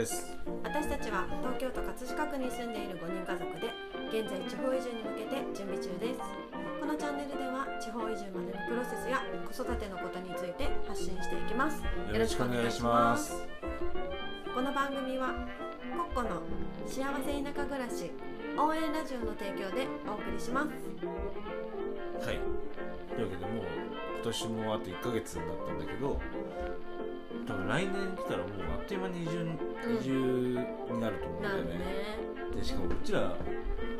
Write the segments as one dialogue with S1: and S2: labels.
S1: です。
S2: 私たちは東京都葛飾区に住んでいる5人家族で現在地方移住に向けて準備中です。このチャンネルでは地方移住までのプロセスや子育てのことについて発信していきます。
S1: よろしくお願いします。
S2: この番組はコッコの幸せ田舎暮らし応援ラジオの提供でお送りします。
S1: はい。というわけでもう今年もあと1ヶ月になったんだけど多分来年来たらもうあっという間に移住,、
S2: うん。
S1: 移住になると思うんだよね。でしかもうちら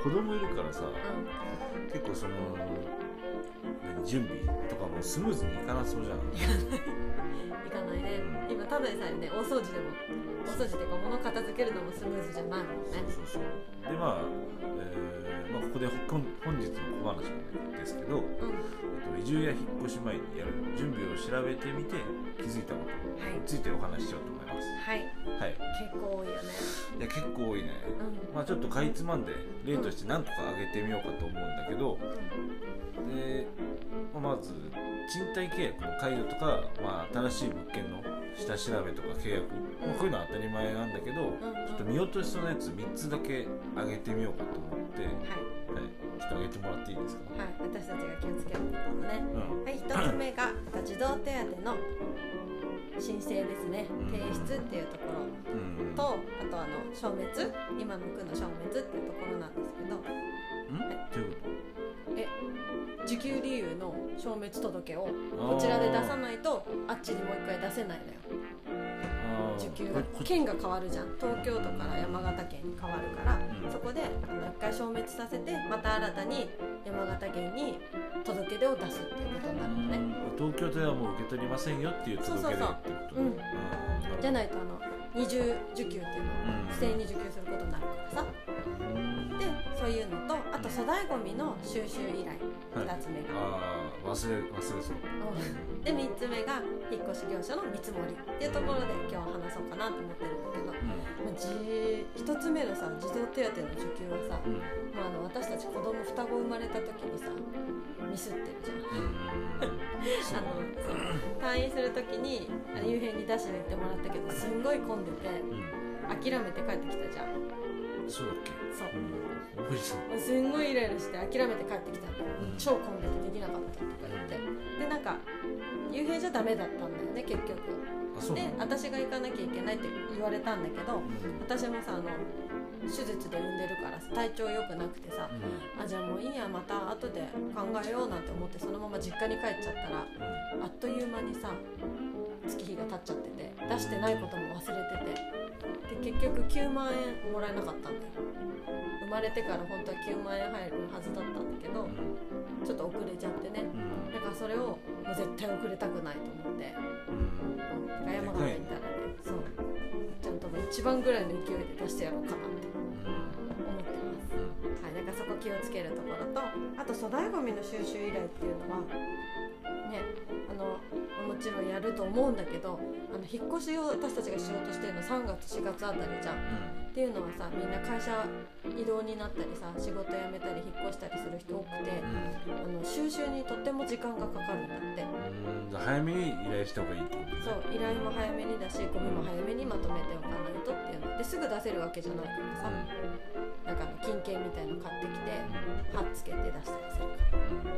S1: 子供いるからさ
S2: う
S1: 結構その何準備とかもスムーズにいかなそうじゃん
S2: ん行かないね。今ただでさえね。大掃除でも。大掃除っていうか物片付けるのもスムーズじゃないもんね。
S1: そうそうそう。でまあ、えーまあ、ここで本本日の小話ですけど、
S2: うん。
S1: えっと、移住や引っ越し前にやる準備を調べてみて気づいたこと
S2: はい
S1: についてお話ししようと思います。
S2: はい。
S1: はい。
S2: 結構多いよね
S1: いや結構多いね。
S2: うん。
S1: まあちょっとかいつまんで例として何個か挙げてみようかと思うんだけど、で、まあ、まず賃貸契約の解除とか、まあ、新しい物件の下調べとか契約、まあ、こういうのは当たり前なんだけど、
S2: うん
S1: ちょっと見落としそうなやつ3つだけ挙げてみようかと思って、はい、
S2: はい。
S1: ちょっと挙げてもらっていいですか、
S2: はい、私たちが気をつけることもね。
S1: うん。
S2: はい、一つ目が児童手当の申請ですね。
S1: うん。
S2: 提出っていうところ。
S1: うん。
S2: と、あとあの消滅、今の区の消滅っていうところなんですけど、
S1: う
S2: え、受給理由の消滅届を
S1: と
S2: こちらで出さないとあっちにもう一回出せないのよ。受給が県が変わるじゃん。東京都から山形県に変わるから、
S1: うん。
S2: そこで一回消滅させて、また新たに山形県に届け出を出すっていうことになるのね。
S1: うん東京ではもう受け取りませんよっていう届け出ってこと
S2: そうん。じゃないとあの二重受給っていうのを
S1: うん
S2: 不正に受給することになるからさ。
S1: うん。
S2: でそういうのとあと粗大ごみの収集依頼
S1: はい
S2: 2つ目
S1: 忘れ忘れそう。
S2: うん。で3つ目が引っ越し業者の見積もりっていうところで今日は話そうかなと思ってるんだけど、
S1: う
S2: まあ、じ1つ目のさ児童手当の受給はさ、
S1: んうん。
S2: まあ、あの私たち子供双子生まれた時にさミスってるじゃん。あの退院する時にあの夕飯に出しに行ってもらったけどすんごい混んでて
S1: うん。
S2: 諦めて帰ってきたじゃん
S1: そうだっけ？
S2: そう。
S1: うん。覚えてた
S2: すんごいイライラして諦めて帰ってきたんだよ、
S1: うん。
S2: 超混んでてできなかったとか言って。でなんか幽閉じゃダメだったんだよね結局。で私が行かなきゃいけないって言われたんだけど
S1: うん。
S2: 私もさあの手術で産んでるからさ体調良くなくてさあじゃあもういいやまた後で考えようなんて思ってそのまま実家に帰っちゃったらあっという間にさ月日が経っちゃってて出してないことも忘れててで結局9万円もらえなかったんだよ。生まれてから本当は9万円入るはずだったんだけど
S1: うん。
S2: ちょっと遅れちゃってね。
S1: うん。
S2: だからそれをもう絶対遅れたくないと思って。
S1: うん。
S2: だから山形行ったらね。そう。ちゃんともう一番ぐらいの勢いで出してやろうかなって。思ってます。
S1: うん
S2: はい、だからそこ気をつけるところとあと粗大ごみの収集依頼っていうのはねあのもちろんやると思うんだけどあの引っ越しを私たちがしようとしてるの3月4月あたりじゃん。っていうのはさみんな会社移動になったりさ仕事辞めたり引っ越したりする人多くてあの収集にとっても時間がかかるんだって。
S1: うん。うん早めに依頼した方がいいってことね。
S2: そう依頼も早めにだしゴミも早めにまとめておかすぐ出せるわけじゃないからさ。なんかあの金券みたいの買ってきて貼っつけて出したりするか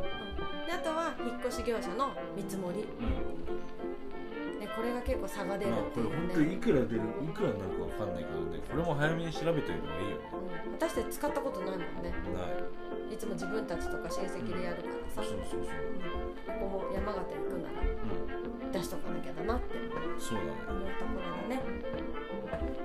S2: ら。であとは引っ越し業者の見積もり、
S1: うん。うん
S2: ね、これが結構差が出る
S1: まあ
S2: っていう
S1: これ本当にい
S2: ね、
S1: くら出るいくらになるかわかんないからね。これも早めに調べておいた方がいいよね。
S2: うん、私たち使ったことないもんね。
S1: ない。
S2: いつも自分たちとか親戚でやるからさ、
S1: そうそうそう
S2: う。ん。ここも山形行くなら
S1: うん。
S2: 出しとかなって
S1: そうだね。
S2: 思うところだね。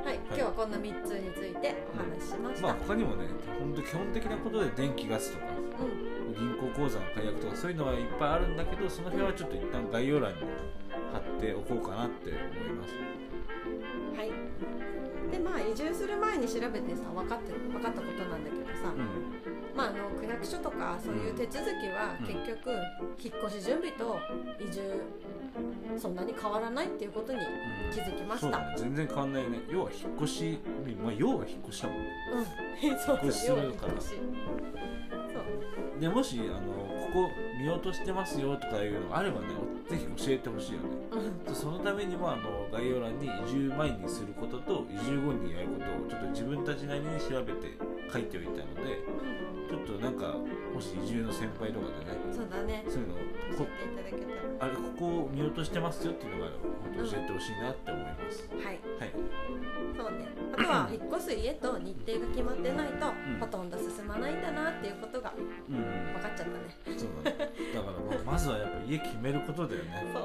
S2: はい、今日はこんな3つについてお話ししました、
S1: まあ他にもね本当基本的なことで電気ガスとか
S2: うん。
S1: 銀行口座の解約とかそういうのはいっぱいあるんだけどその辺はちょっと一旦概要欄に貼っておこうかなって思います。
S2: はい。でまあ移住する前に調べてさ分かって分かったことなんだけどさ、
S1: うん
S2: まあ、あの区役所とかそういう手続きは
S1: うん。
S2: 結局引っ越し準備と移住そんなに変わらないっていうことに気づきました。
S1: そうだね。全然変わんないね。要は引っ越しまあ要は引っ越しだもんね。
S2: うん、そう
S1: 引っ越しす
S2: そう
S1: るから。でもしあのここ見落としてますよとかいうのがあればねぜひ教えてほしいよね。
S2: うん。
S1: そのためにもあの概要欄に移住前にすることと移住後にやることをちょっと自分たちなりに調べて書いておいたのでちょっとなんかもし移住の先輩とかでね
S2: そうだね。
S1: そういうの
S2: 教
S1: こ
S2: えていただけたら。
S1: あれここを見落としてますよっていうのが本当教えてほしいなって思います、
S2: はい。
S1: はい。
S2: そうね。あとは 引っ越す家と日程が決まってないと、
S1: ん。
S2: ほとんど進まないんだなっていうことが
S1: うん。
S2: 分かっちゃったね。
S1: そうだねずはやっぱ家決めることだよね。
S2: そう。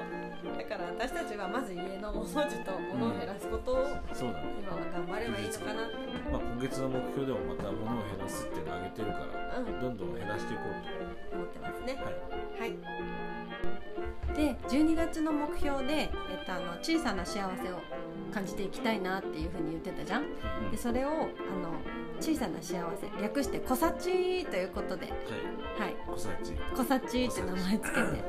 S2: だから私たちはまず家のお掃除と物を減らすことを
S1: そうだね。
S2: 今は頑張ればいいのかなって。
S1: まあ、今月の目標でもまた物を減らすっていうのを上げてるから
S2: うん。
S1: どんどん減らしていこう
S2: 思ってますね。
S1: とはい。
S2: はい。で12月の目標で、えっと、あの小さな幸せを感じていきたいなっていうふうに言ってたじゃん。
S1: うん
S2: でそれをあの小さな幸せ略して「こさち」ということで。
S1: はい。
S2: はい。
S1: 小さち「
S2: こさち」って名前つけて
S1: はい。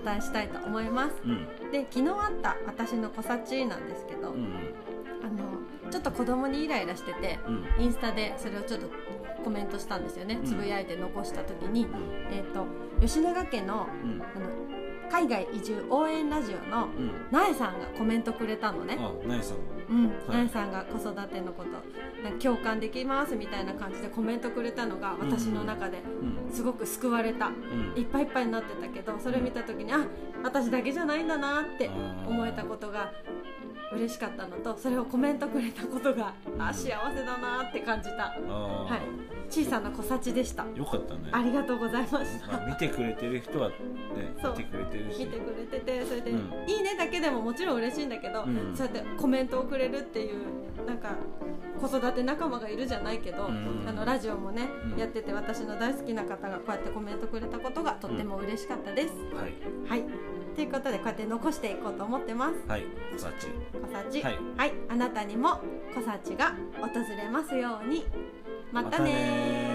S2: お伝えしたいと思います。
S1: うん。
S2: で昨日あった私の「こさち」なんですけど、
S1: うん。
S2: あのちょっと子供にイライラしてて
S1: うん。
S2: インスタでそれをちょっとコメントしたんですよね。
S1: うん。
S2: つぶやいて残した時に、
S1: うん。
S2: えっ、と吉永家の
S1: うん。
S2: あの海外移住応援ラジオの
S1: うん。
S2: なえさんがコメントくれたのね。
S1: あなえさん
S2: うん、
S1: はい。
S2: なえさんが子育てのことなんか共感できますみたいな感じでコメントくれたのが私の中で
S1: うん。
S2: すごく救われた、
S1: うん。
S2: いっぱいいっぱいになってたけどそれを見た時にあ私だけじゃないんだなって思えたことが嬉しかったのとそれをコメントくれたことがあ幸せだなって感じた。はい。小さな小幸でした。
S1: よかったね。
S2: ありがとうございました。
S1: まあ、見てくれてる人はね見てくれてるし。
S2: 見てくれててそれで、
S1: うん。
S2: いいねだけでももちろん嬉しいんだけど、
S1: うん。
S2: そうやってコメントをくれるっていうなんか子育て仲間がいるじゃないけど、
S1: うん。
S2: あのラジオもね、
S1: うん。
S2: やってて私の大好きな方がこうやってコメントくれたことがとっても嬉しかったです。
S1: はい。
S2: はいということでこうやって残していこうと思ってます。
S1: はい小さち
S2: 小幸。
S1: はい。
S2: はい、あなたにも小幸が訪れますように。またねー